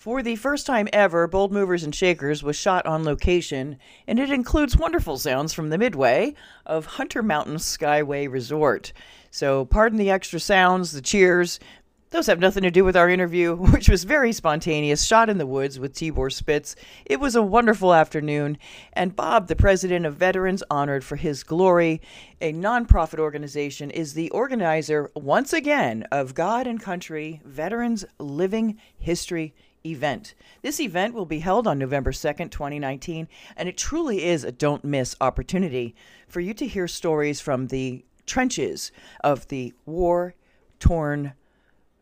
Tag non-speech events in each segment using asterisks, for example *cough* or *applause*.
For the first time ever, Bold Movers and Shakers was shot on location, and it includes wonderful sounds from the midway of Hunter Mountain Skyway Resort. So, pardon the extra sounds, the cheers. Those have nothing to do with our interview, *laughs* which was very spontaneous, shot in the woods with Tibor Spitz. It was a wonderful afternoon, and Bob, the president of Veterans Honored for His Glory, a nonprofit organization, is the organizer once again of God and Country Veterans Living History event. This event will be held on November 2nd, 2019, and it truly is a don't miss opportunity for you to hear stories from the trenches of the war torn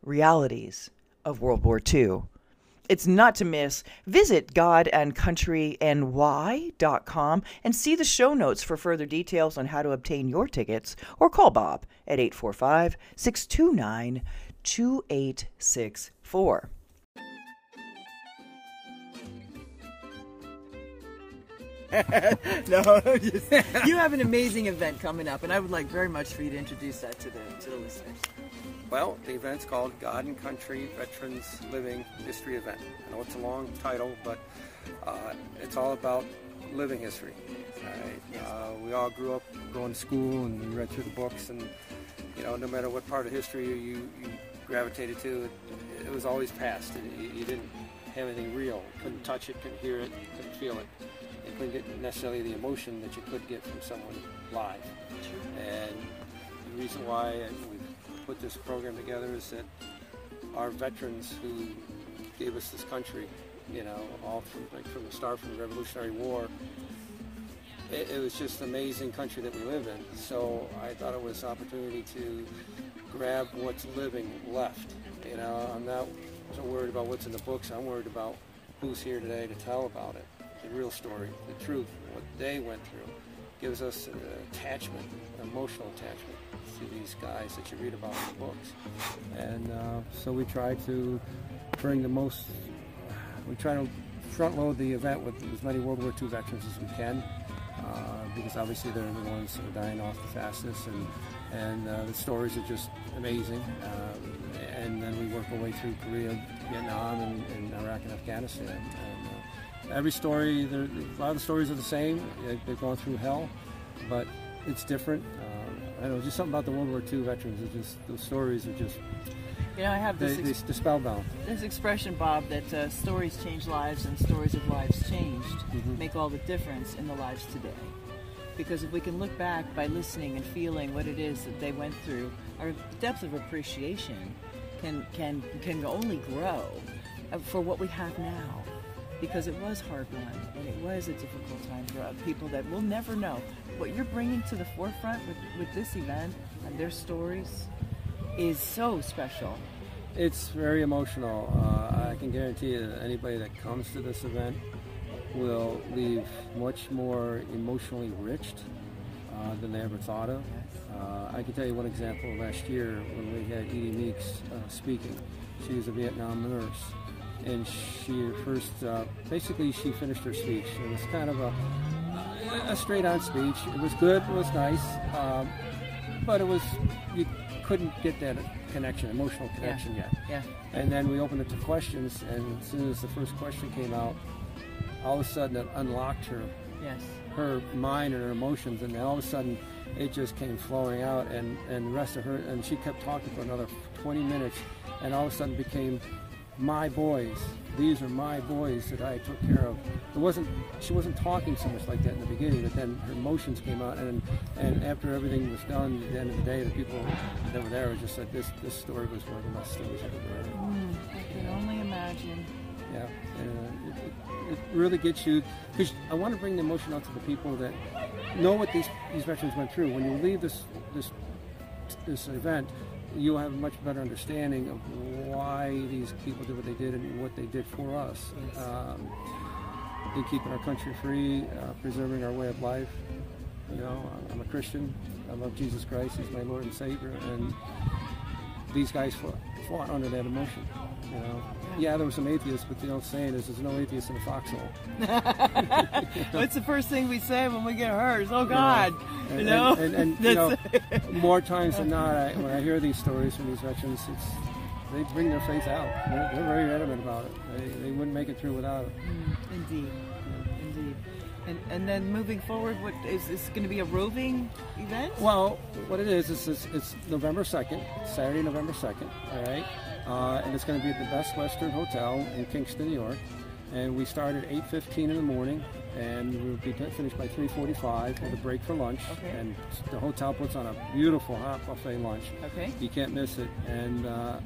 realities of World War II. It's not to miss. Visit godandcountryny.com and see the show notes for further details on how to obtain your tickets or call Bob at 845 629 2864. *laughs* no, just, you have an amazing event coming up, and I would like very much for you to introduce that to the to the listeners. Well, the event's called God and Country Veterans Living History Event. I know it's a long title, but uh, it's all about living history. Right? Uh, we all grew up going to school and we read through the books, and you know, no matter what part of history you, you gravitated to, it, it was always past. You, you didn't have anything real. Couldn't touch it, couldn't hear it, couldn't feel it you couldn't get necessarily the emotion that you could get from someone live. And the reason why we put this program together is that our veterans who gave us this country, you know, all from, like from the start from the Revolutionary War, it, it was just an amazing country that we live in. So I thought it was an opportunity to grab what's living left. You know, I'm not so worried about what's in the books. I'm worried about who's here today to tell about it the real story, the truth, what they went through, gives us an attachment, an emotional attachment to these guys that you read about in the books. And uh, so we try to bring the most, we try to front load the event with as many World War II veterans as we can. Uh, because obviously they're the ones that are dying off the fastest, and and uh, the stories are just amazing. Um, and then we work our way through Korea, Vietnam, and, and Iraq and Afghanistan. Every story, a lot of the stories are the same. They've gone through hell, but it's different. Uh, I don't know, just something about the World War II veterans. It's just those stories are just. You know, I have this, they, they spellbound. This expression, Bob, that uh, stories change lives and stories of lives changed mm-hmm. make all the difference in the lives today. Because if we can look back by listening and feeling what it is that they went through, our depth of appreciation can can can only grow uh, for what we have now because it was hard won and it was a difficult time for people that will never know. What you're bringing to the forefront with, with this event and their stories is so special. It's very emotional. Uh, I can guarantee you that anybody that comes to this event will leave much more emotionally rich uh, than they ever thought of. Uh, I can tell you one example last year when we had Edie Meeks uh, speaking. She was a Vietnam nurse and she first, uh, basically, she finished her speech. It was kind of a, a straight-on speech. It was good. It was nice, um, but it was you couldn't get that connection, emotional connection yeah. yet. Yeah. And then we opened it to questions, and as soon as the first question came out, all of a sudden it unlocked her, yes. her mind and her emotions, and then all of a sudden it just came flowing out, and and the rest of her, and she kept talking for another 20 minutes, and all of a sudden became my boys. These are my boys that I took care of. It wasn't she wasn't talking so much like that in the beginning, but then her emotions came out, and and after everything was done, at the end of the day, the people that were there were just said this this story was one of the best stories ever read. Mm, I can only imagine. Yeah, and, uh, it, it, really gets you because I want to bring the emotion out to the people that know what these these veterans went through. When you leave this this this event, you'll have a much better understanding of why these people did what they did and what they did for us um, in keeping our country free, uh, preserving our way of life. You know, I'm a Christian. I love Jesus Christ. He's my Lord and Savior. And these guys fought, fought under that emotion. You know, yeah, there were some atheists, but the old saying is, "There's no atheist in a foxhole." *laughs* What's the first thing we say when we get hurt? Oh God, yeah. and, you know. And, and, and you know, *laughs* more times than not, I, when I hear these stories from these veterans, it's they bring their faith out. They're, they're very adamant about it. They, they wouldn't make it through without it. Mm, indeed, indeed. And, and then moving forward, what is this going to be a roving event? Well, what it is is it's, it's November second, Saturday, November second. All right, uh, and it's going to be at the Best Western Hotel in Kingston, New York. And we start at 8:15 in the morning, and we'll be finished by 3:45 with a break for lunch. Okay. And the hotel puts on a beautiful hot buffet lunch. Okay. You can't miss it. And uh,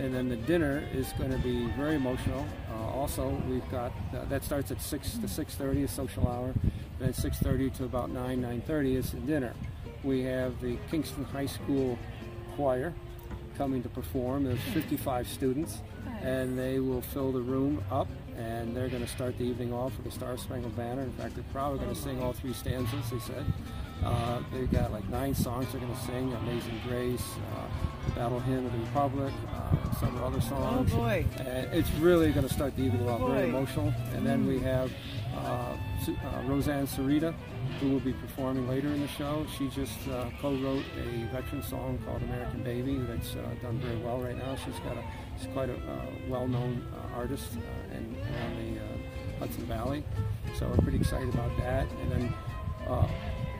and then the dinner is going to be very emotional. Uh, also, we've got uh, that starts at six to 6:30 is social hour, and then 6:30 to about 9 9:30 is the dinner. We have the Kingston High School choir coming to perform. There's 55 students, and they will fill the room up. And they're going to start the evening off with the Star Spangled Banner. In fact, they're probably going to sing all three stanzas. They said uh, they've got like nine songs they're going to sing: "Amazing Grace," uh, "Battle Hymn of the Republic," uh, some other songs. Oh boy! And it's really going to start the evening off very emotional. And then we have uh, uh, Roseanne Sarita, who will be performing later in the show. She just uh, co-wrote a veteran song called "American Baby" that's uh, done very well right now. She's got a she's quite a uh, well-known uh, artist uh, in around the uh, Hudson Valley. So we're pretty excited about that. And then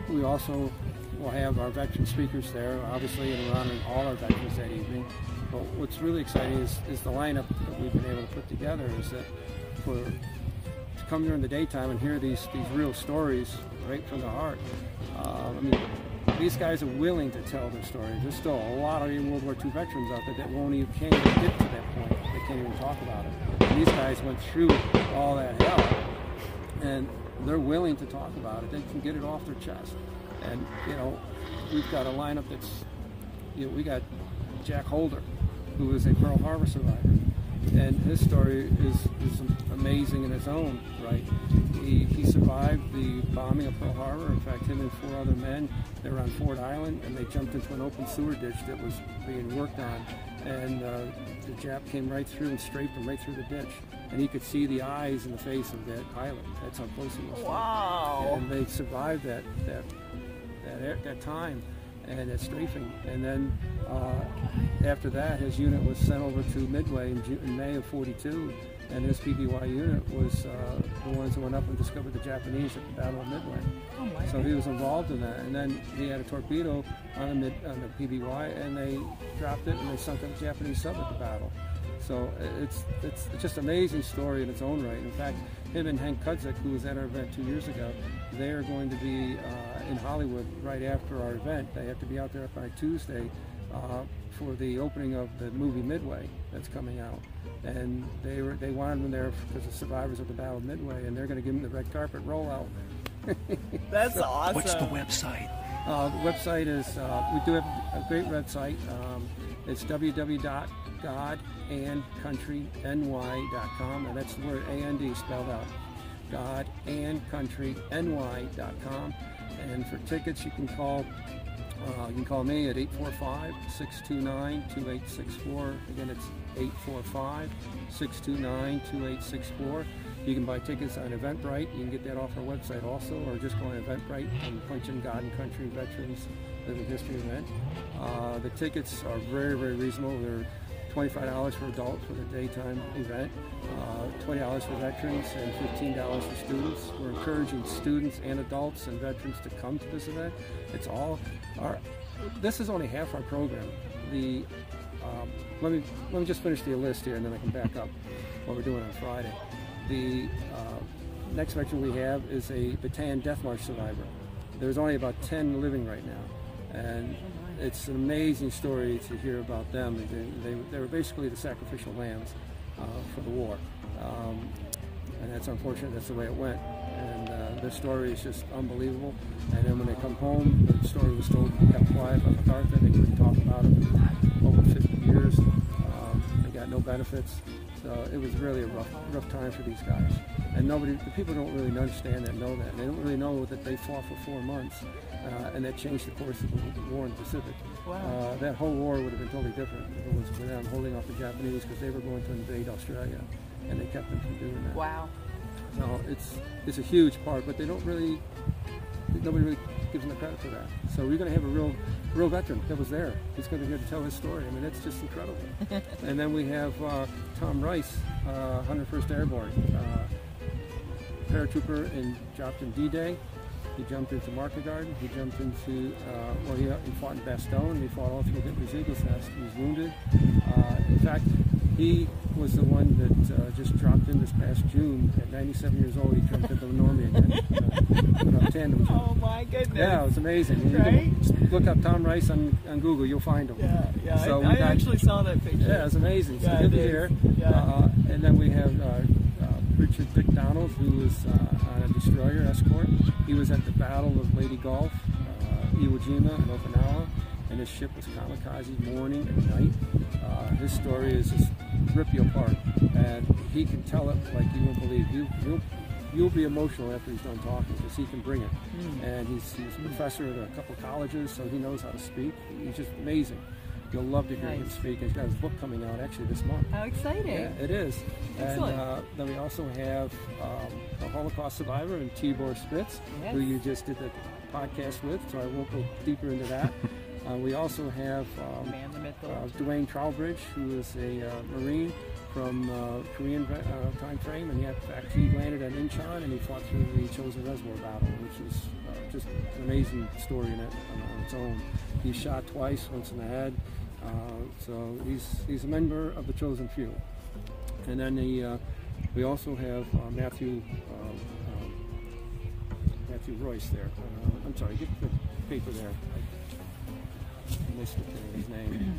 we also will have our veteran speakers there, obviously, and we're honoring all our veterans that evening. But what's really exciting is, is the lineup that we've been able to put together is that for to come during the daytime and hear these these real stories right from the heart. Uh, I mean, these guys are willing to tell their stories. There's still a lot of World War II veterans out there that won't even can't even get to that point. They can't even talk about it. And these guys went through all that hell, and they're willing to talk about it. They can get it off their chest. And you know, we've got a lineup that's you know, we got Jack Holder, who is a Pearl Harbor survivor, and his story is, is amazing in its own right. He, he survived the bombing of Pearl Harbor. In fact, him and four other men, they were on Ford Island, and they jumped into an open sewer ditch that was being worked on, and uh, the Jap came right through and strafed him right through the ditch, and he could see the eyes and the face of that pilot. That's how close he was. Wow! And they survived that that that, that time and that strafing. And then uh, after that, his unit was sent over to Midway in, Ju- in May of '42, and his PBY unit was uh, the ones who went up and discovered the Japanese at the Battle of Midway. Oh So he was involved in that, and then he had a torpedo on the, mid, on the PBY, and they dropped it, and they sunk a Japanese sub at the battle. So it's, it's it's just an amazing story in its own right. In fact, him and Hank Kudzik, who was at our event two years ago, they are going to be uh, in Hollywood right after our event. They have to be out there by Tuesday uh, for the opening of the movie Midway that's coming out. And they were they wanted them there because of survivors of the Battle of Midway, and they're going to give them the red carpet rollout. *laughs* That's awesome. What's the website? Uh, the website is, uh, we do have a great website. Um, it's www.godandcountryny.com, and that's the word A-N-D spelled out. Godandcountryny.com. And for tickets, you can call uh, you can call me at 845-629-2864. Again, it's 845-629-2864. You can buy tickets on Eventbrite. You can get that off our website also, or just go on Eventbrite and punch in God and Country Veterans Living History event. Uh, the tickets are very, very reasonable. They're $25 for adults for the daytime event, uh, $20 for veterans, and $15 for students. We're encouraging students and adults and veterans to come to this event. It's all our. This is only half our program. The um, let me let me just finish the list here, and then I can back up what we're doing on Friday. The uh, next veteran we have is a Bataan Death March survivor. There's only about 10 living right now, and it's an amazing story to hear about them. They, they, they were basically the sacrificial lambs uh, for the war, um, and that's unfortunate. That's the way it went. And uh, their story is just unbelievable. And then when they come home, the story was told kept quiet by MacArthur. They couldn't talk about it for over 50 years. Um, they got no benefits. So it was really a rough, rough time for these guys. And nobody, the people don't really understand that, know that. They don't really know that they fought for four months, uh, and that changed the course of the war in the Pacific. Wow. Uh, that whole war would have been totally different if it was for them holding off the Japanese because they were going to invade Australia, and they kept them from doing that. Wow. So it's it's a huge part, but they don't really nobody really gives him the credit for that. So we're going to have a real, real veteran that was there. He's going to get to tell his story. I mean, that's just incredible. *laughs* and then we have uh, Tom Rice, uh, 101st Airborne, uh, paratrooper in dropped in D-Day. He jumped into Market Garden. He jumped into, uh, well, he, he fought in Bastogne. He fought all through Hitler's Eagle's Nest. He was wounded. Uh, in fact, he was the one that uh, just dropped in this past June. At 97 years old, he jumped into the Normandy again. Uh, tandem Oh my goodness! Yeah, it was amazing. You Right? look up Tom Rice on, on Google, you'll find him. Yeah, yeah. So I, I got- actually saw that picture. Yeah, it's amazing. So Yeah, good to hear. Yeah. Uh, and then we have uh, uh, Richard Dick Donald, who was uh, on a destroyer escort. He was at the Battle of Leyte Gulf, uh, Iwo Jima, and Okinawa, and his ship was kamikaze morning and night. Uh, his story is just rip you apart, and he can tell it like you won't believe. You, you'll, you'll be emotional after he's done talking because he can bring it. And he's, he's a professor at a couple colleges, so he knows how to speak. He's just amazing. You'll love to hear him speak. He's got his book coming out actually this month. How exciting! Yeah, it is. Excellent. And uh, then we also have um, a Holocaust survivor in Tibor Spitz, Yes. who you just did the podcast with, so I won't go deeper into that. *laughs* uh, we also have um, uh. Dwayne Trowbridge, who is a uh, Marine from uh, Korean uh, time frame, and he, in fact he landed at Incheon and he fought through the Chosin Reservoir battle, which is uh, just an amazing story in it on, on its own. He shot twice, once in the head. Uh, so he's he's a member of the chosen few. And then the, uh, we also have uh, Matthew um, um, Matthew Royce there. Uh, I'm sorry, get the paper there. I missed it, his name.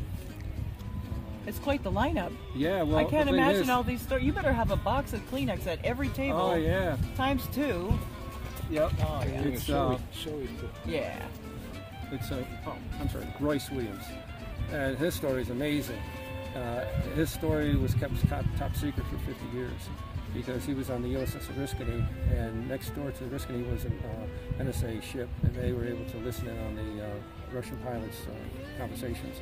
It's quite the lineup. Yeah, well, I can't imagine is- all these stories. You better have a box of Kleenex at every table. Oh yeah, Times two. yep. Oh yeah. It's uh, Show it. Yeah. it's uh, oh, I'm sorry, Royce Williams, and his story is amazing. Uh, his story was kept top, top secret for 50 years because he was on the USS Oriskany, and next door to the Oriskany was an uh, NSA ship, and they were able to listen in on the uh, Russian pilots' uh, conversations.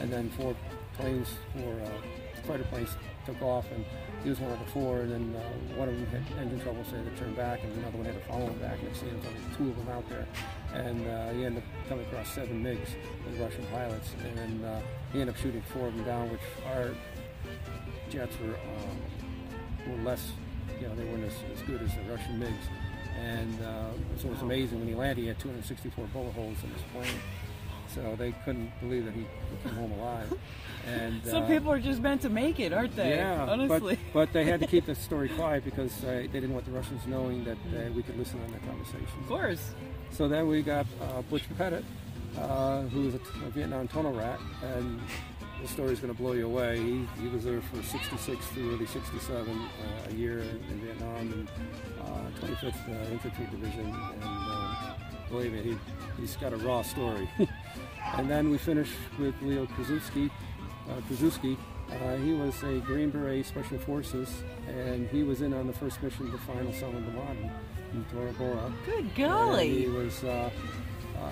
And then four planes, four uh, fighter planes took off, and he was one of the four, and then uh, one of them had engine trouble, so they had to turn back, and another one had to follow him back. Next thing you know, there was two of them out there, and uh, he ended up coming across seven MiGs with Russian pilots, and then uh, he ended up shooting four of them down, which our jets were um, were less, you know, they weren't as, as good as the Russian MiGs. And uh, so it was amazing when he landed, he had 264 bullet holes in his plane. So they couldn't believe that he home alive. And Some uh, people are just meant to make it, aren't they? yeah, Honestly. But, but they had to keep the *laughs* story quiet because uh, they didn't want the Russians knowing that uh, we could listen on their conversations. of course. So then we got uh, Butch Pettit, uh, who was a, a Vietnam tunnel rat, and the story's going to blow you away. He, he was there for 66 through early 67, uh, a year in, Vietnam, and uh, 25th uh, Infantry Division, and believe me, he, he's got a raw story. *laughs* and then we finish with Leo Krasuski. Uh, Krasuski. Uh, he was a Green Beret Special Forces, and he was in on the first mission to find Osama bin Laden in Tora Bora. Good And he golly. was, uh,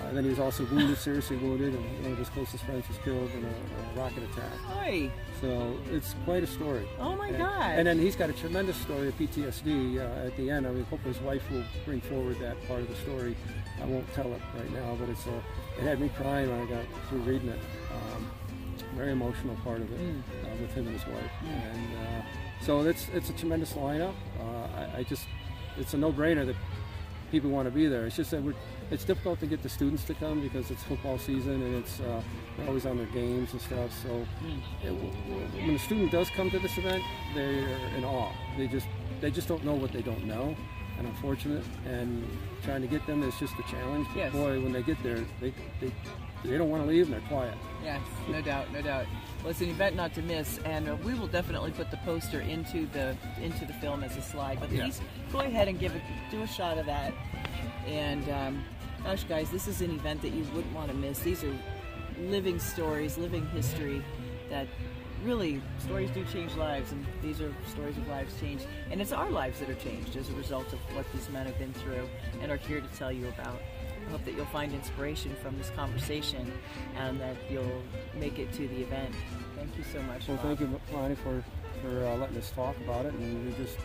and then he was also wounded, seriously wounded, and one of his closest friends was killed in a, a rocket attack. Hi. So it's quite a story. Oh my and, God. And then he's got a tremendous story of PTSD uh, at the end. I mean, hope his wife will bring forward that part of the story. I won't tell it right now, but it's uh, it had me crying when I got through reading it. Um, very emotional part of it Mm. uh, with him and his wife. And uh, so it's it's a tremendous lineup. Uh, I, I just it's a no-brainer that people want to be there. It's just that we're, it's difficult to get the students to come because it's football season and it's uh, they're always on their games and stuff. So it, when a student does come to this event, they're in awe. They just they just don't know what they don't know, and unfortunate. And trying to get them is just a challenge. But Yes. boy, when they get there, they they, they don't want to leave and they're quiet. Yes, no doubt, no doubt. Well, it's an event not to miss, and uh, we will definitely put the poster into the into the film as a slide. But Yeah. please go ahead and give it, do a shot of that. And um, gosh, guys, this is an event that you wouldn't want to miss. These are living stories, living history that really stories do change lives, and these are stories of lives changed. And it's our lives that are changed as a result of what these men have been through and are here to tell you about. I hope that you'll find inspiration from this conversation and that you'll make it to the event. Thank you so much. Well, Rob. thank you, Lonnee, for for uh, letting us talk about it, and we just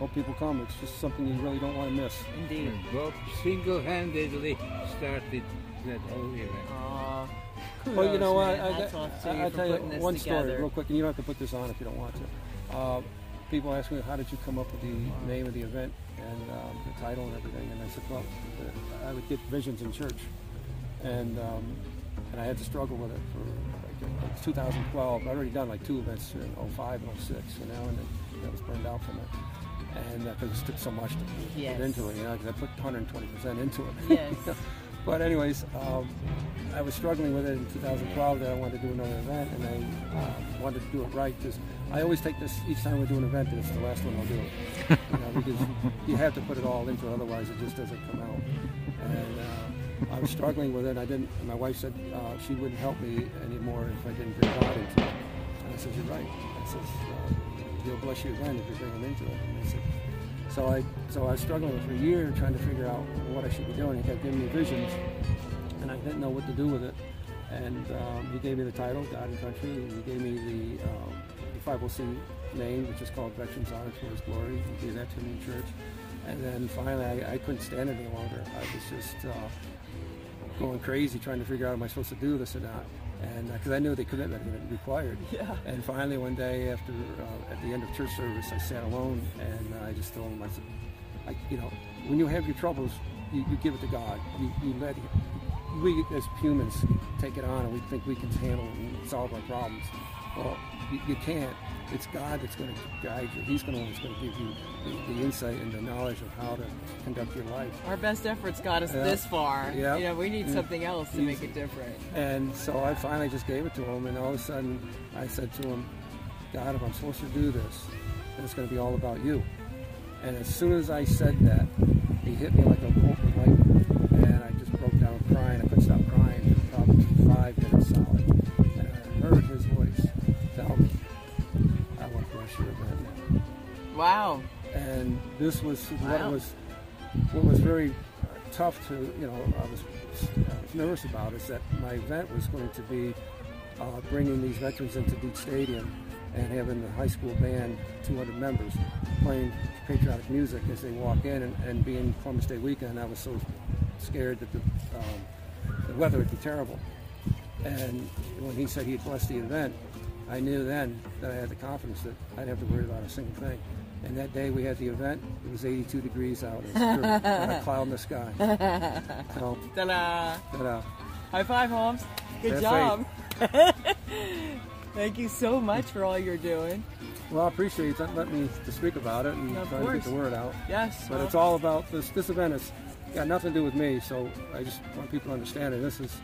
hope people come. It's just something you really don't want to miss. Indeed. Bob single-handedly started that whole event. Aw, Well, you know what? man. I, Hats off to you I for tell you putting this one story real quick, and you don't have to put this on if you don't want to. Uh, people ask me, how did you come up with the name of the event and um, the title and everything? And I said, well, uh, I would get visions in church, and um, and I had to struggle with it for like, like 2012. I'd already done like two events in 05 and 06, you know, and then that was burned out from it. And uh, 'cause it took so much to Yes. put into it, you know, because I put 120% into it. Yes. *laughs* But anyways, um, I was struggling with it in 2012 that I wanted to do another event, and I um, wanted to do it right because I always take this each time we do an event that it's the last one I'll do it. You know, because *laughs* you have to put it all into it, otherwise it just doesn't come out. And uh, I was struggling with it. I didn't. My wife said uh, she wouldn't help me anymore if I didn't bring God into it. And I said, "You're right." I said, "He'll bless you again if you bring him into it." And I said, so I so I was struggling for a year trying to figure out what I should be doing. He kept giving me visions, and I didn't know what to do with it. And um, he gave me the title, God and Country. and He gave me the, um, the 5OC name, which is called Veterans Honor for His Glory. He gave that to me in church. And then finally, I, I couldn't stand it any longer. I was just uh, going crazy trying to figure out am I supposed to do this or not. And because I knew the commitment that it required. *laughs* Yeah. And finally, one day after, uh, at the end of church service, I sat alone and I just told him, I said, I, you know, when you have your troubles, you, you give it to God. You, you let it, we as humans take it on and we think we can handle and solve our problems. Well, you, you can't. It's God that's going to guide you. He's going to always going to give you the, the insight and the knowledge of how to conduct your life. Our best efforts got us Yeah. this far. Yeah. You know, we need Mm. something else to make it different. And so I finally just gave it to him, and all of a sudden I said to him, God, if I'm supposed to do this, then it's going to be all about you. And as soon as I said that, he hit me like a Wow. And this was what was what was very tough to you know I was, I was nervous about is that my event was going to be uh, bringing these veterans into Beach Stadium and having the high school band, 200 members, playing patriotic music as they walk in, and, and being Columbus Day weekend, I was so scared that the, um, the weather would be terrible. And when he said he'd bless the event, I knew then that I had the confidence that I'd have to worry about a single thing. And that day we had the event, it was 82 degrees out. It was *laughs* a cloud in the sky. *laughs* So, Ta-da. ta-da. High five, Holmes. Good Fair job. *laughs* Thank you so much for all you're doing. Well, I appreciate you letting me to speak about it and Of trying to get the word out. Yes. But well, it's all about this. This event has got nothing to do with me, so I just want people to understand it. This is.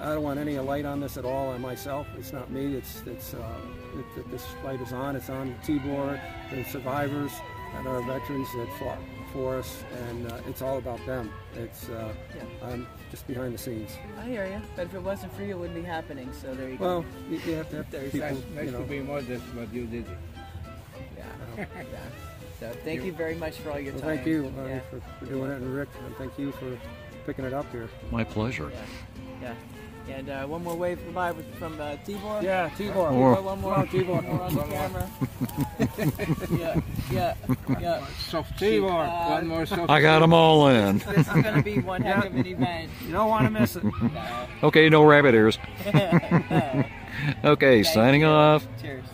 I don't want any light on this at all on myself. It's not me. It's it's. Uh, it, it- this light is on. It's on Tibor, the survivors, and our veterans that fought for us, and uh, it's all about them. It's. Uh, Yeah. I'm just behind the scenes. I hear you. But if it wasn't for you, it wouldn't be happening. So there you go. Well, you, you have to have There's people. Nice, nice you know, to be modest, but you did it. Yeah. yeah. So thank you very much for all your well, time. thank you uh, Yeah. for, for doing it, and Rick, and thank you for picking it up here. My pleasure. Yeah. Yeah. And uh, one more wave goodbye with- from uh, Tibor. Yeah, Tibor. Or- Tibor, one more. Come on, Tibor. One more on the camera. *laughs* yeah. Yeah. Yeah. Soft Tibor, Uh, one more soft I got them all in. This is going to be one heck of an event. You don't want to miss it. No. *laughs* Okay, no rabbit ears. *laughs* Okay, Thank signing you. off. Cheers.